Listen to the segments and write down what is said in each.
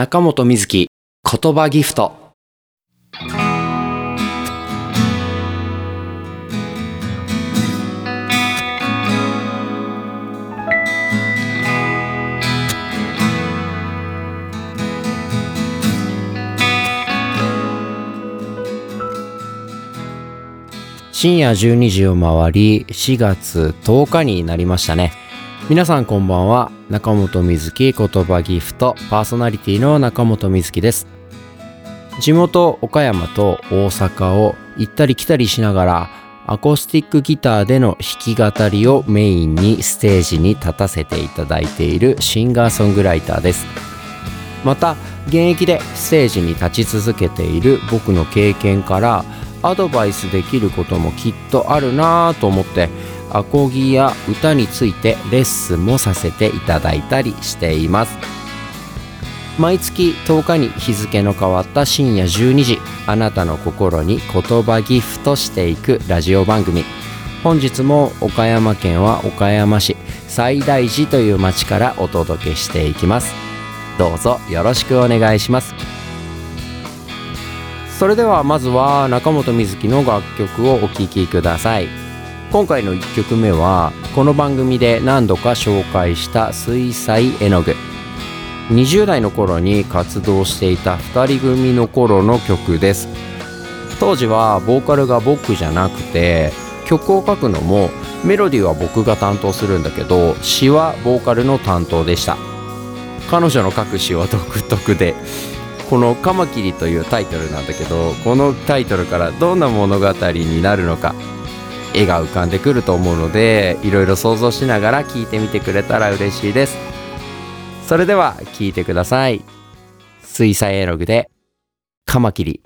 中本瑞希言葉ギフト。深夜12時を回り4月10日になりましたね。皆さんこんばんは。中本瑞希言葉ギフトパーソナリティの中本瑞希です。地元岡山と大阪を行ったり来たりしながらアコースティックギターでの弾き語りをメインにステージに立たせていただいているシンガーソングライターです。また現役でステージに立ち続けている僕の経験からアドバイスできることもきっとあるなぁと思ってアコギや歌についてレッスンもさせていただいたりしています。毎月10日に日付の変わった深夜12時あなたの心に言葉ギフトしていくラジオ番組。本日も岡山県は岡山市西大寺という町からお届けしていきます。どうぞよろしくお願いします。それではまずは中本瑞希の楽曲をお聴きください。今回の1曲目はこの番組で何度か紹介した水彩絵の具。20代の頃に活動していた2人組の頃の曲です。当時はボーカルが僕じゃなくて曲を書くのもメロディーは僕が担当するんだけど詩はボーカルの担当でした。彼女の書く詩は独特でこの「カマキリ」というタイトルなんだけどこのタイトルからどんな物語になるのか。絵が浮かんでくると思うのでいろいろ想像しながら聞いてみてくれたら嬉しいです。それでは聞いてください。水彩絵の具で「カマキリ」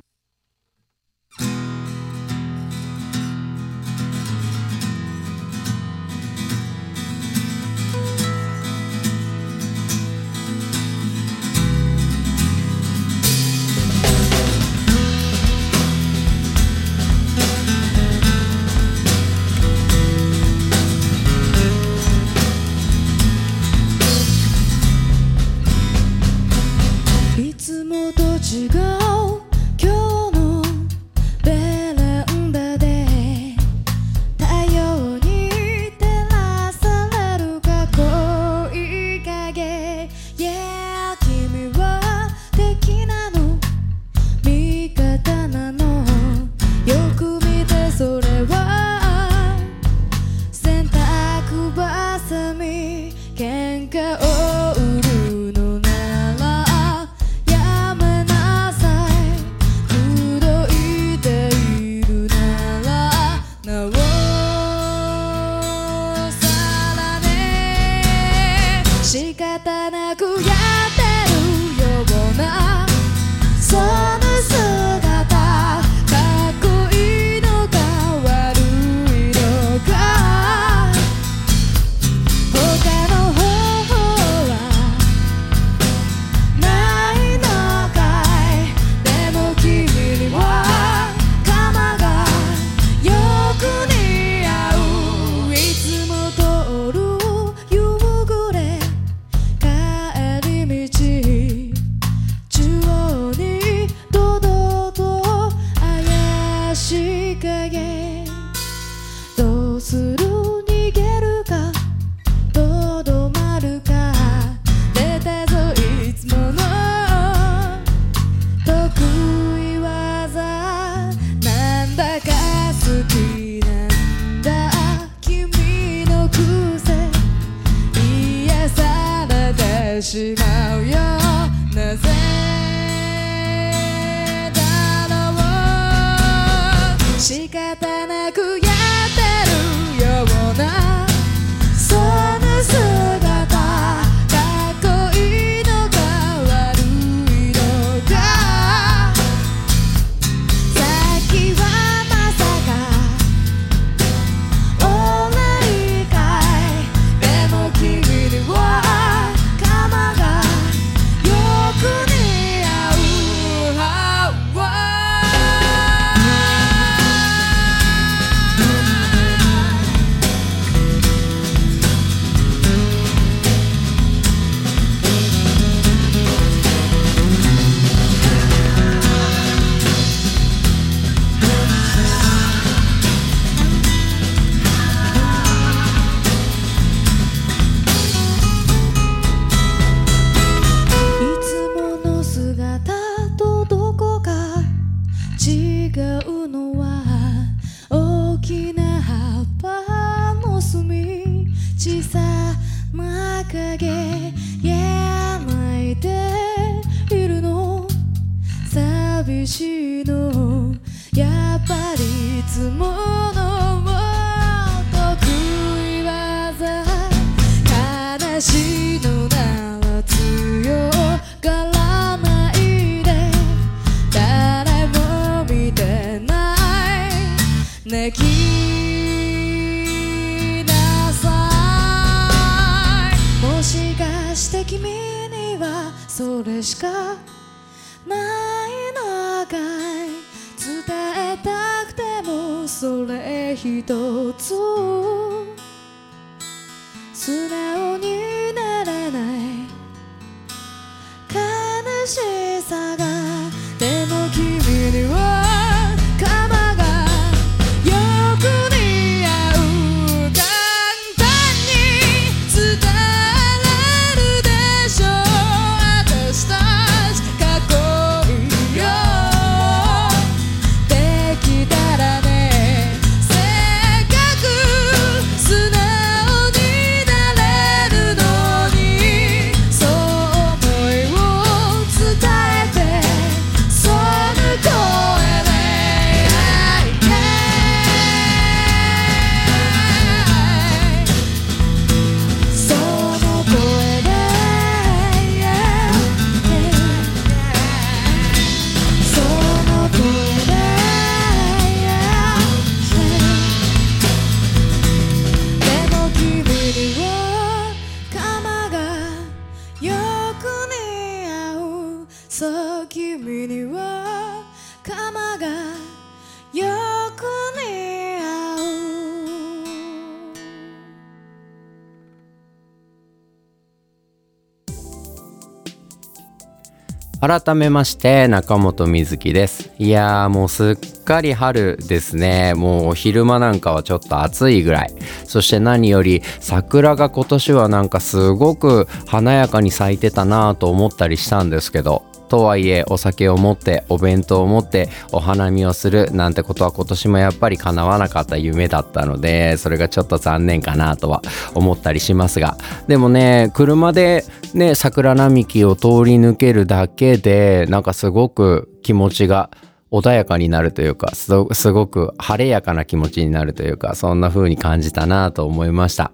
改めまして中本瑞希です。いやーもうすっかり春ですね。もう昼間なんかはちょっと暑いぐらい。そして何より桜が今年はなんかすごく華やかに咲いてたなぁと思ったりしたんですけど。とはいえお酒を持ってお弁当を持ってお花見をするなんてことは今年もやっぱり叶わなかった夢だったのでそれがちょっと残念かなとは思ったりしますがでもね車でね桜並木を通り抜けるだけでなんかすごく気持ちが穏やかになるというかすごく晴れやかな気持ちになるというかそんな風に感じたなと思いました。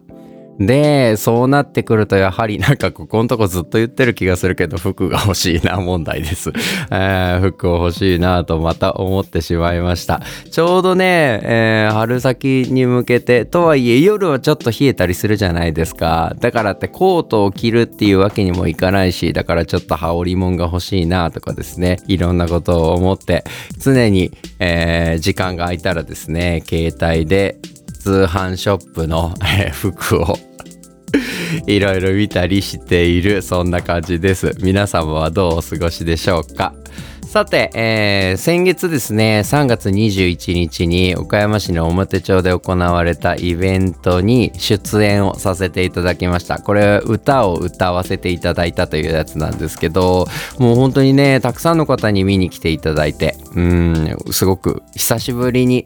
で、そうなってくるとやはりなんかここのとこずっと言ってる気がするけど服が欲しいな問題です。えー服を欲しいなとまた思ってしまいました。ちょうどね、えー春先に向けて、とはいえ夜はちょっと冷えたりするじゃないですか。だからってコートを着るっていうわけにもいかないし、だからちょっと羽織物が欲しいなとかですね、いろんなことを思って、常に、えー時間が空いたらですね、携帯で通販ショップの、え服を いろいろ見たりしているそんな感じです。皆様はどうお過ごしでしょうか？さて、えー先月ですね3月21日に岡山市の表町で行われたイベントに出演をさせていただきました。これ歌を歌わせていただいたというやつなんですけどもう本当にねたくさんの方に見に来ていただいてうんすごく久しぶりに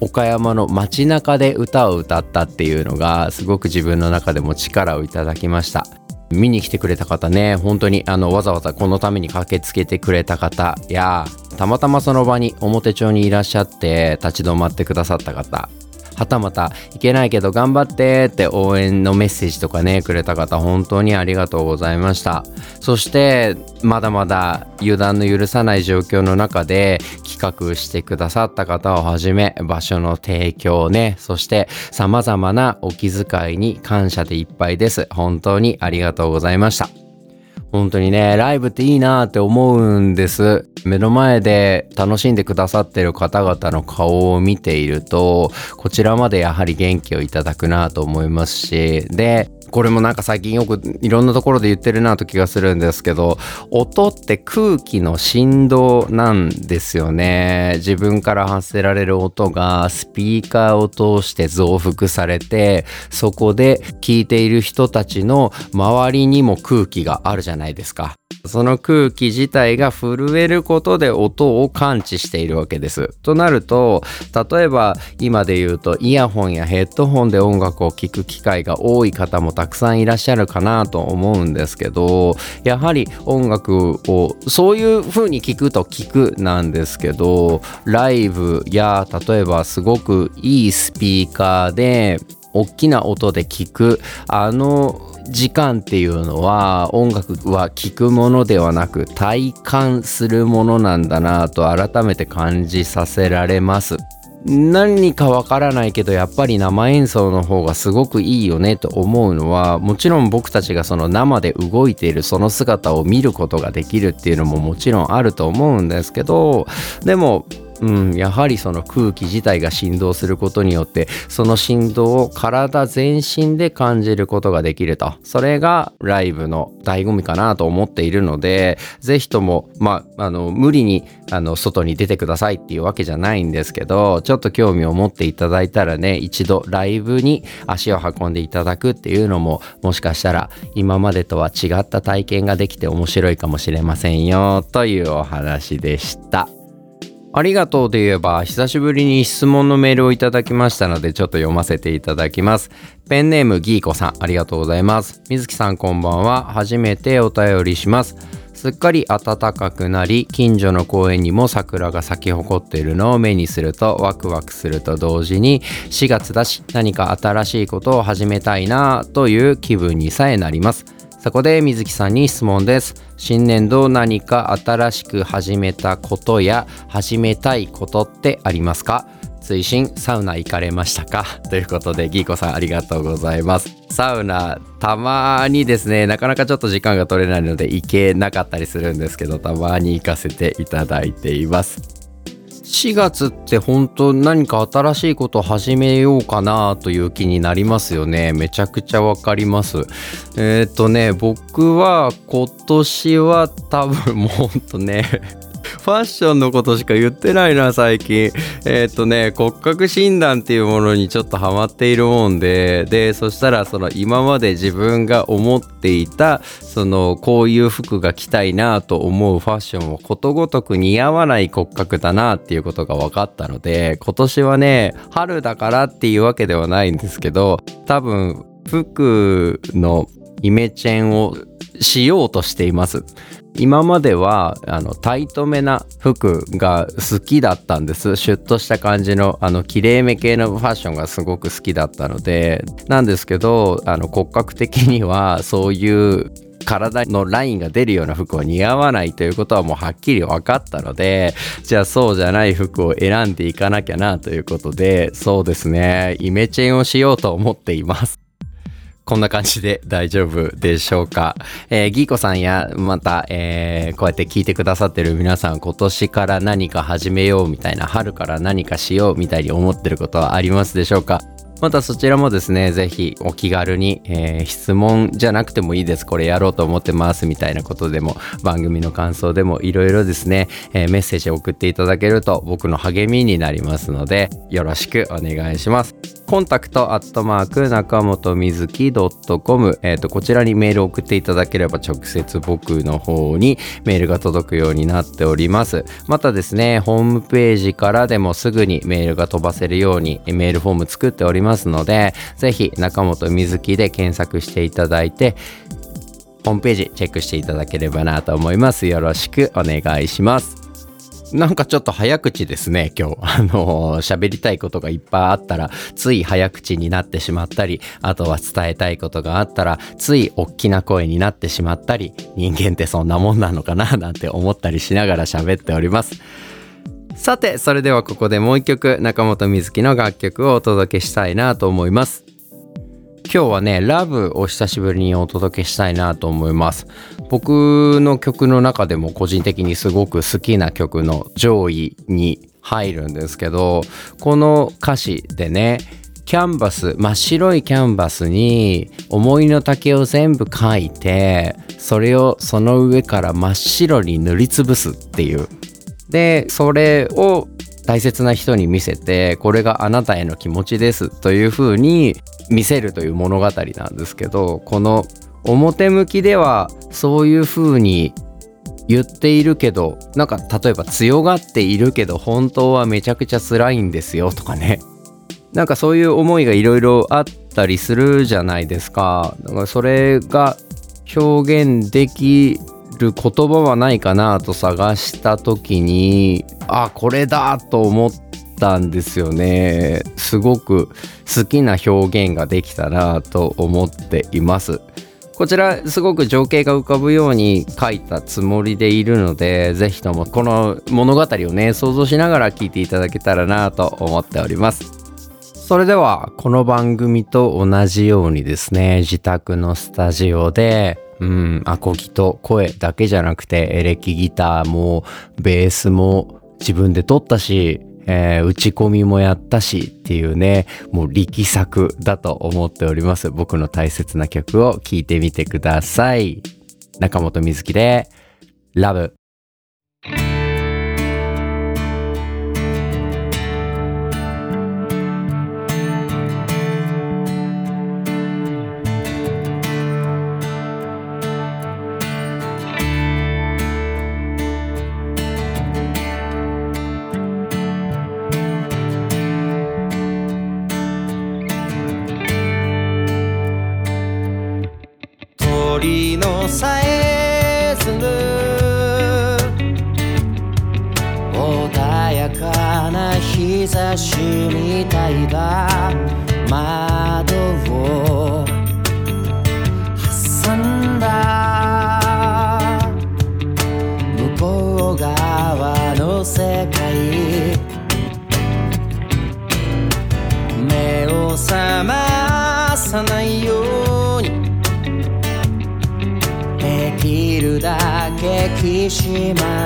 岡山の街中で歌を歌ったっていうのがすごく自分の中でも力をいただきました。見に来てくれた方ね。本当にあのわざわざこのために駆けつけてくれた方。やたまたまその場に表町にいらっしゃって立ち止まってくださった方。はたまたいけないけど頑張ってって応援のメッセージとかねくれた方本当にありがとうございました。そしてまだまだ油断の許さない状況の中で企画してくださった方をはじめ場所の提供ねそして様々なお気遣いに感謝でいっぱいです。本当にありがとうございました。本当にね、ライブっていいなって思うんです。目の前で楽しんでくださってる方々の顔を見ていると、こちらまでやはり元気をいただくなと思いますし、で、これもなんか最近よくいろんなところで言ってるなと気がするんですけど、音って空気の振動なんですよね。自分から発せられる音がスピーカーを通して増幅されて、そこで聞いている人たちの周りにも空気があるじゃないないですか。その空気自体が震えることで音を感知しているわけです。となると例えば今で言うとイヤホンやヘッドホンで音楽を聴く機会が多い方もたくさんいらっしゃるかなと思うんですけどやはり音楽をそういう風に聞くと聞くなんですけどライブや例えばすごくいいスピーカーで大きな音で聞くあの時間っていうのは音楽は聞くものではなく体感するものなんだなと改めて感じさせられます。何かわからないけどやっぱり生演奏の方がすごくいいよねと思うのはもちろん僕たちがその生で動いているその姿を見ることができるっていうのももちろんあると思うんですけどでもうん、やはりその空気自体が振動することによってその振動を体全身で感じることができるとそれがライブの醍醐味かなと思っているのでぜひともまあの無理にあの外に出てくださいっていうわけじゃないんですけどちょっと興味を持っていただいたらね一度ライブに足を運んでいただくっていうのももしかしたら今までとは違った体験ができて面白いかもしれませんよというお話でした。ありがとうといえば、久しぶりに質問のメールをいただきましたので、ちょっと読ませていただきます。ペンネームギーコさん、ありがとうございます。水木さんこんばんは。初めてお便りします。すっかり暖かくなり、近所の公園にも桜が咲き誇っているのを目にするとワクワクすると同時に、4月だし何か新しいことを始めたいなという気分にさえなります。そこで水木さんに質問です。新年度何か新しく始めたことや始めたいことってありますか？追伸サウナ行かれましたか？ということでギーコさんありがとうございます。サウナたまにですねなかなかちょっと時間が取れないので行けなかったりするんですけどたまに行かせていただいています。4月って本当何か新しいことを始めようかなという気になりますよね。めちゃくちゃわかります。えっ、とね僕は今年は多分もうほんとねファッションのことしか言ってないな最近。えっ、とね骨格診断っていうものにちょっとハマっているもんででそしたらその今まで自分が思っていたそのこういう服が着たいなと思うファッションをことごとく似合わない骨格だなっていうことが分かったので今年はね春だからっていうわけではないんですけど多分服のイメチェンをしようとしています。今まではあのタイトめな服が好きだったんです。シュッとした感じのあの綺麗め系のファッションがすごく好きだったので。なんですけどあの骨格的にはそういう体のラインが出るような服は似合わないということはもうはっきり分かったのでじゃあそうじゃない服を選んでいかなきゃなということでそうですね。イメチェンをしようと思っています。こんな感じで大丈夫でしょうか？えー、ギーコさんや、また、えーこうやって聞いてくださってる皆さん、今年から何か始めようみたいな、春から何かしようみたいに思ってることはありますでしょうか？またそちらもですね、ぜひお気軽に、えー質問じゃなくてもいいです。これやろうと思ってますみたいなことでも、番組の感想でもいろいろですね、えーメッセージを送っていただけると僕の励みになりますので、よろしくお願いします。コンタクトアットマーク中本みずき .com、えー、とこちらにメールを送っていただければ直接僕の方にメールが届くようになっておりますまたですねホームページからでもすぐにメールが飛ばせるようにメールフォーム作っておりますますのでぜひ中本みずきで検索していただいてホームページチェックしていただければなと思いますよろしくお願いしますなんかちょっと早口ですね、今日。あのー喋りたいことがいっぱいあったら、つい早口になってしまったり、あとは伝えたいことがあったら、つい大きな声になってしまったり、人間ってそんなもんなのかな、なんて思ったりしながら喋っております。さて、それではここでもう一曲、中本美月の楽曲をお届けしたいなと思います。今日はね、ラブを久しぶりにお届けしたいなと思います。僕の曲の中でも個人的にすごく好きな曲の上位に入るんですけど、この歌詞でね、キャンバス、真っ白いキャンバスに思いの丈を全部書いて、それをその上から真っ白に塗りつぶすっていう。で、それを大切な人に見せてこれがあなたへの気持ちですというふうに見せるという物語なんですけどこの表向きではそういうふうに言っているけどなんか例えば強がっているけど本当はめちゃくちゃ辛いんですよとかね。なんかそういう思いがいろいろあったりするじゃないですか。だかそれが表現できる言葉はないかなと探した時にあこれだと思ったんですよね。すごく好きな表現ができたなと思っています。こちらすごく情景が浮かぶように書いたつもりでいるので是非ともこの物語をね想像しながら聞いていただけたらなと思っております。それではこの番組と同じようにですね自宅のスタジオでうんアコギと声だけじゃなくてエレキギターもベースも自分で撮ったしえー、打ち込みもやったしっていうね、もう力作だと思っております。僕の大切な曲を聴いてみてください。中本瑞希で、ラブ。き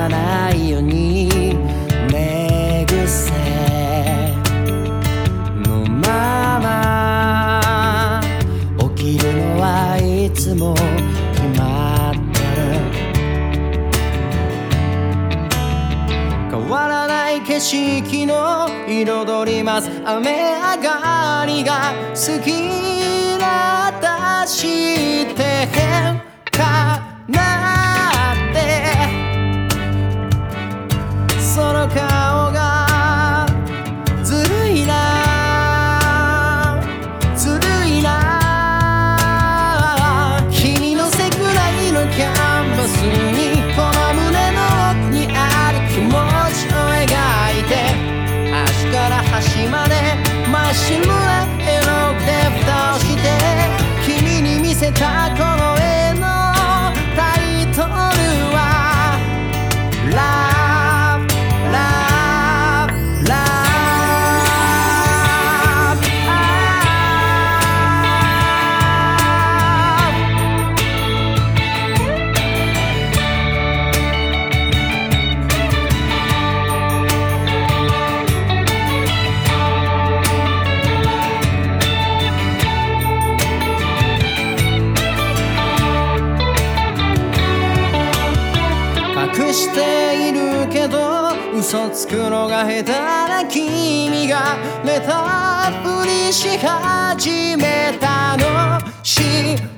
ているけど嘘つくのが下手な君がネタふりし始めたの。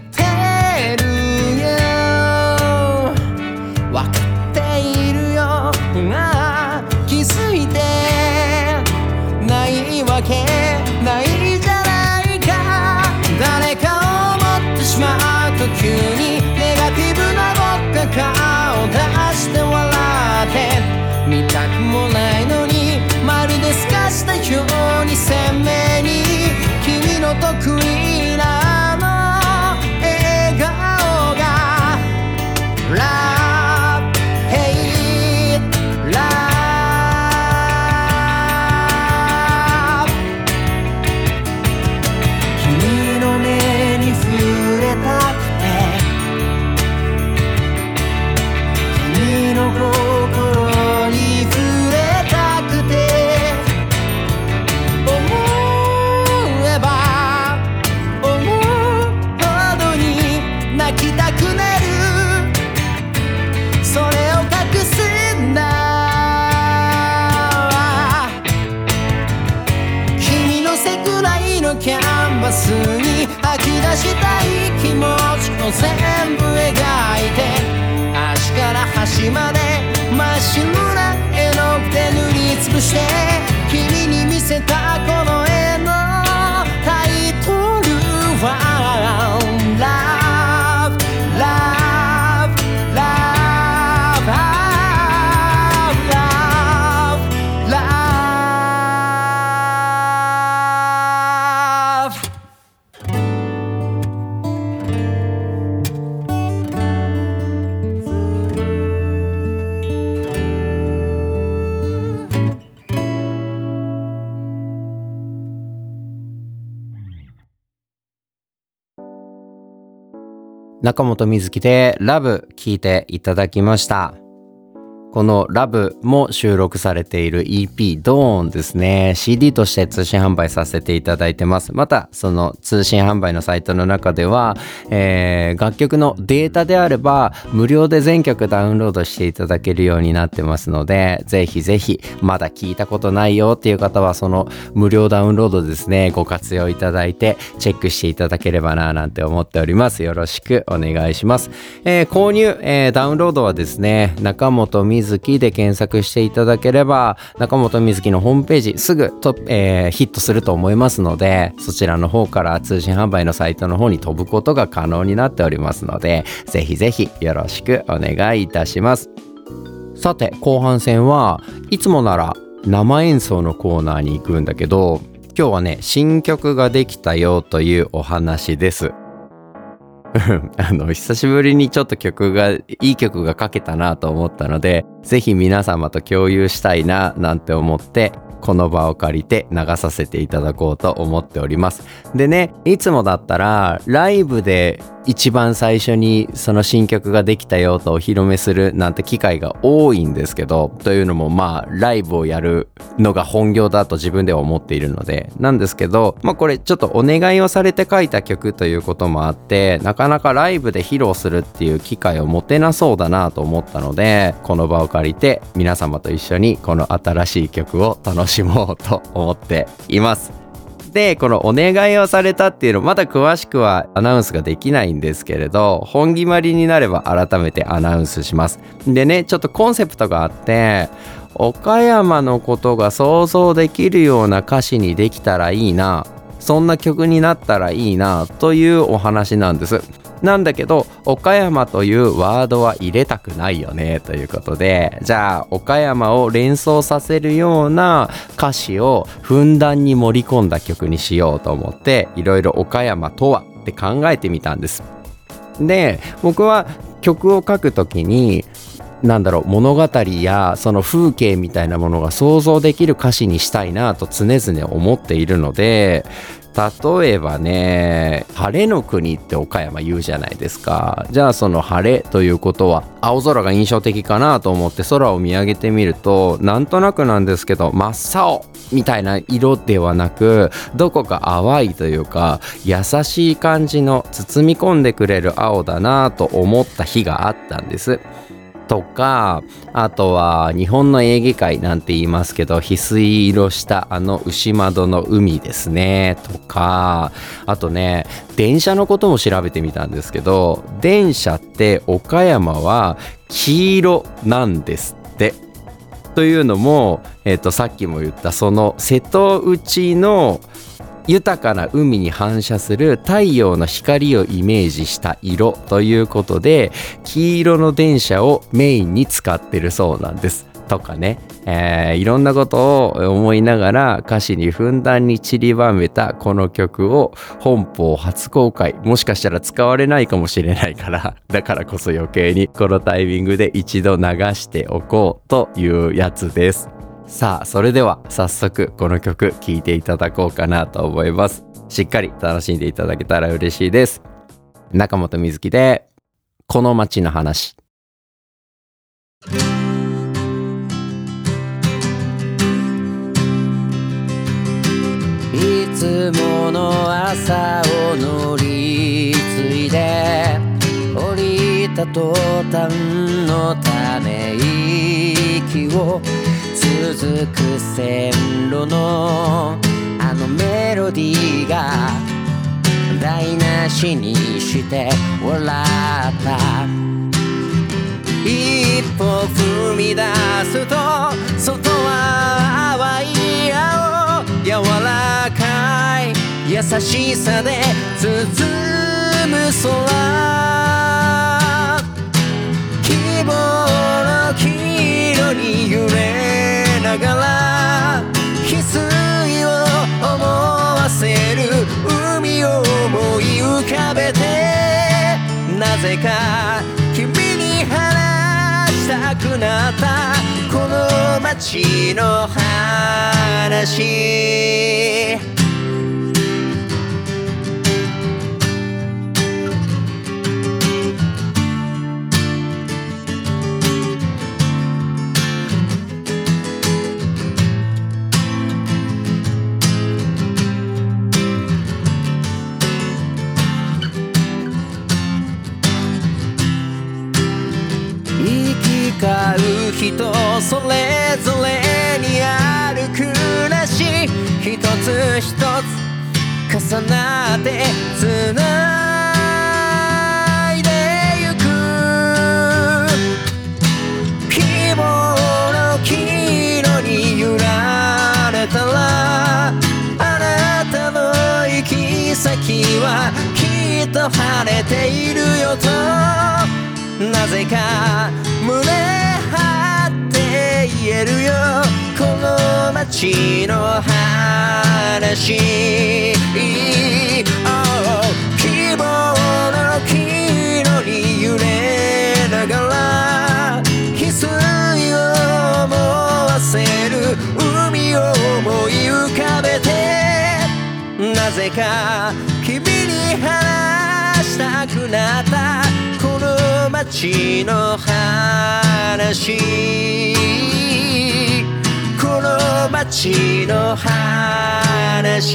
中本瑞希でラブ聞いていただきました。このラブも収録されている EP ドーンですね。CD として通信販売させていただいてます。また、その通信販売のサイトの中では、えー楽曲のデータであれば、無料で全曲ダウンロードしていただけるようになってますので、ぜひぜひ、まだ聞いたことないよっていう方は、その無料ダウンロードですね、ご活用いただいて、チェックしていただければな、なんて思っております。よろしくお願いします。えー購入、えーダウンロードはですね、中本みずきで検索していただければ、中本みずきのホームページすぐと、えーヒットすると思いますので、そちらの方から通信販売のサイトの方に飛ぶことが可能になっておりますので、ぜひぜひよろしくお願いいたします。さて、後半戦はいつもなら生演奏のコーナーに行くんだけど、今日はね、新曲ができたよというお話です。あの、久しぶりにちょっと曲が、いい曲が書けたなと思ったので、ぜひ皆様と共有したいな、なんて思って、この場を借りて流させていただこうと思っております。でね、いつもだったら、ライブで一番最初にその新曲ができたよとお披露目するなんて機会が多いんですけど、というのもまあ、ライブをやるのが本業だと自分では思っているので、なんですけど、まあこれちょっとお願いをされて書いた曲ということもあって、なかなかライブで披露するっていう機会を持てなそうだなと思ったので、この場を借りて皆様と一緒にこの新しい曲を楽しもうと思っています。で、このお願いをされたっていうの、まだ詳しくはアナウンスができないんですけれど、本決まりになれば改めてアナウンスします。でね、ちょっとコンセプトがあって、岡山のことが想像できるような歌詞にできたらいいな、そんな曲になったらいいな、というお話なんです。なんだけど、岡山というワードは入れたくないよね、ということで、じゃあ、岡山を連想させるような歌詞をふんだんに盛り込んだ曲にしようと思って、いろいろ岡山とはって考えてみたんです。で、僕は曲を書くときに、なんだろう物語やその風景みたいなものが想像できる歌詞にしたいなと常々思っているので例えばね晴れの国って岡山言うじゃないですかじゃあその晴れということは青空が印象的かなと思って空を見上げてみるとなんとなくなんですけど真っ青みたいな色ではなくどこか淡いというか優しい感じの包み込んでくれる青だなと思った日があったんです。とかあとは日本のエーゲ海なんて言いますけど翡翠色したあの牛窓の海ですねとかあとね電車のことも調べてみたんですけど電車って岡山は黄色なんですって。というのも、えっとさっきも言ったその瀬戸内の豊かな海に反射する太陽の光をイメージした色ということで黄色の電車をメインに使ってるそうなんです。とかね、えーいろんなことを思いながら歌詞にふんだんに散りばめたこの曲を本邦初公開もしかしたら使われないかもしれないから だからこそ余計にこのタイミングで一度流しておこうというやつです。さあそれでは早速この曲聴いていただこうかなと思います。しっかり楽しんでいただけたら嬉しいです。中本瑞希でこの街の話。いつもの朝を乗り継いで降りた途端のため息を続く線路のあのメロディーが台無しにして笑った。一歩踏み出すと外は淡い青。柔らかい優しさで包む空。ながら翡翠を思わせる海を思い浮かべてなぜか君に話したくなったこの街の話。人それぞれにある暮らし一つ一つ重なってつないでゆく希望の黄色に揺られたらあなたの行き先はきっと晴れているよとなぜか胸の街の話 Oh 希望の黄色に揺れながら翡翠を思わせる海を思い浮かべてなぜか君に話したくなったこの街の話の街の話。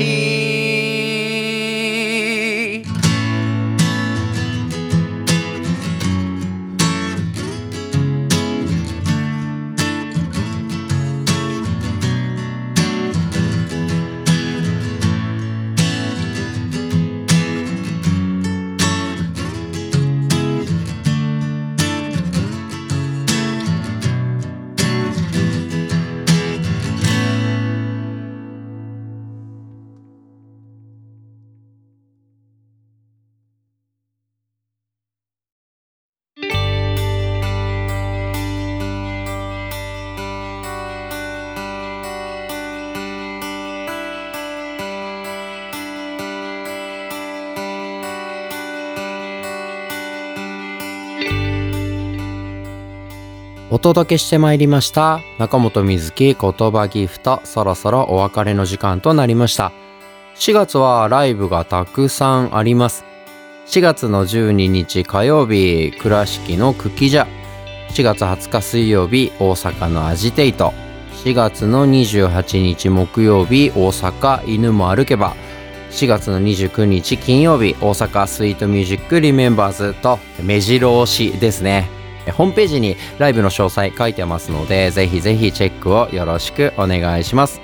お届けしてまいりました。中本水木言葉ギフト。そろそろお別れの時間となりました。4月はライブがたくさんあります。4月の12日火曜日倉敷のクキジャ4月20日水曜日大阪のアジテイト。4月の28日木曜日大阪犬も歩けば。4月の29日金曜日大阪スイートミュージックリメンバーズと目白押しですね。ホームページにライブの詳細書いてますのでぜひぜひチェックをよろしくお願いします。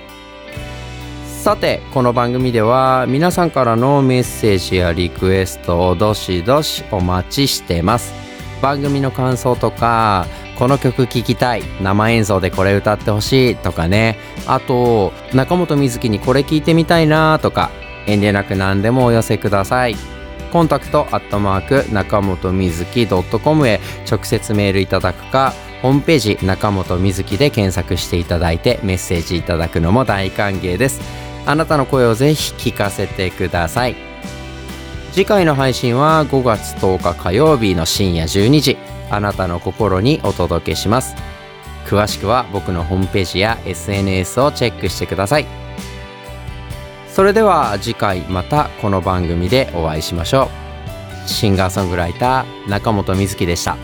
さてこの番組では皆さんからのメッセージやリクエストをどしどしお待ちしてます。番組の感想とかこの曲聴きたい生演奏でこれ歌ってほしいとかね。あと中本瑞希にこれ聞いてみたいなとか遠慮なく何でもお寄せください。コンタクトアットマーク中本瑞希 .com へ直接メールいただくかホームページ中本瑞希で検索していただいてメッセージいただくのも大歓迎です。あなたの声をぜひ聞かせてください。次回の配信は5月10日火曜日の深夜12時あなたの心にお届けします。詳しくは僕のホームページや SNS をチェックしてください。それでは次回またこの番組でお会いしましょう。シンガーソングライター中本瑞希でした。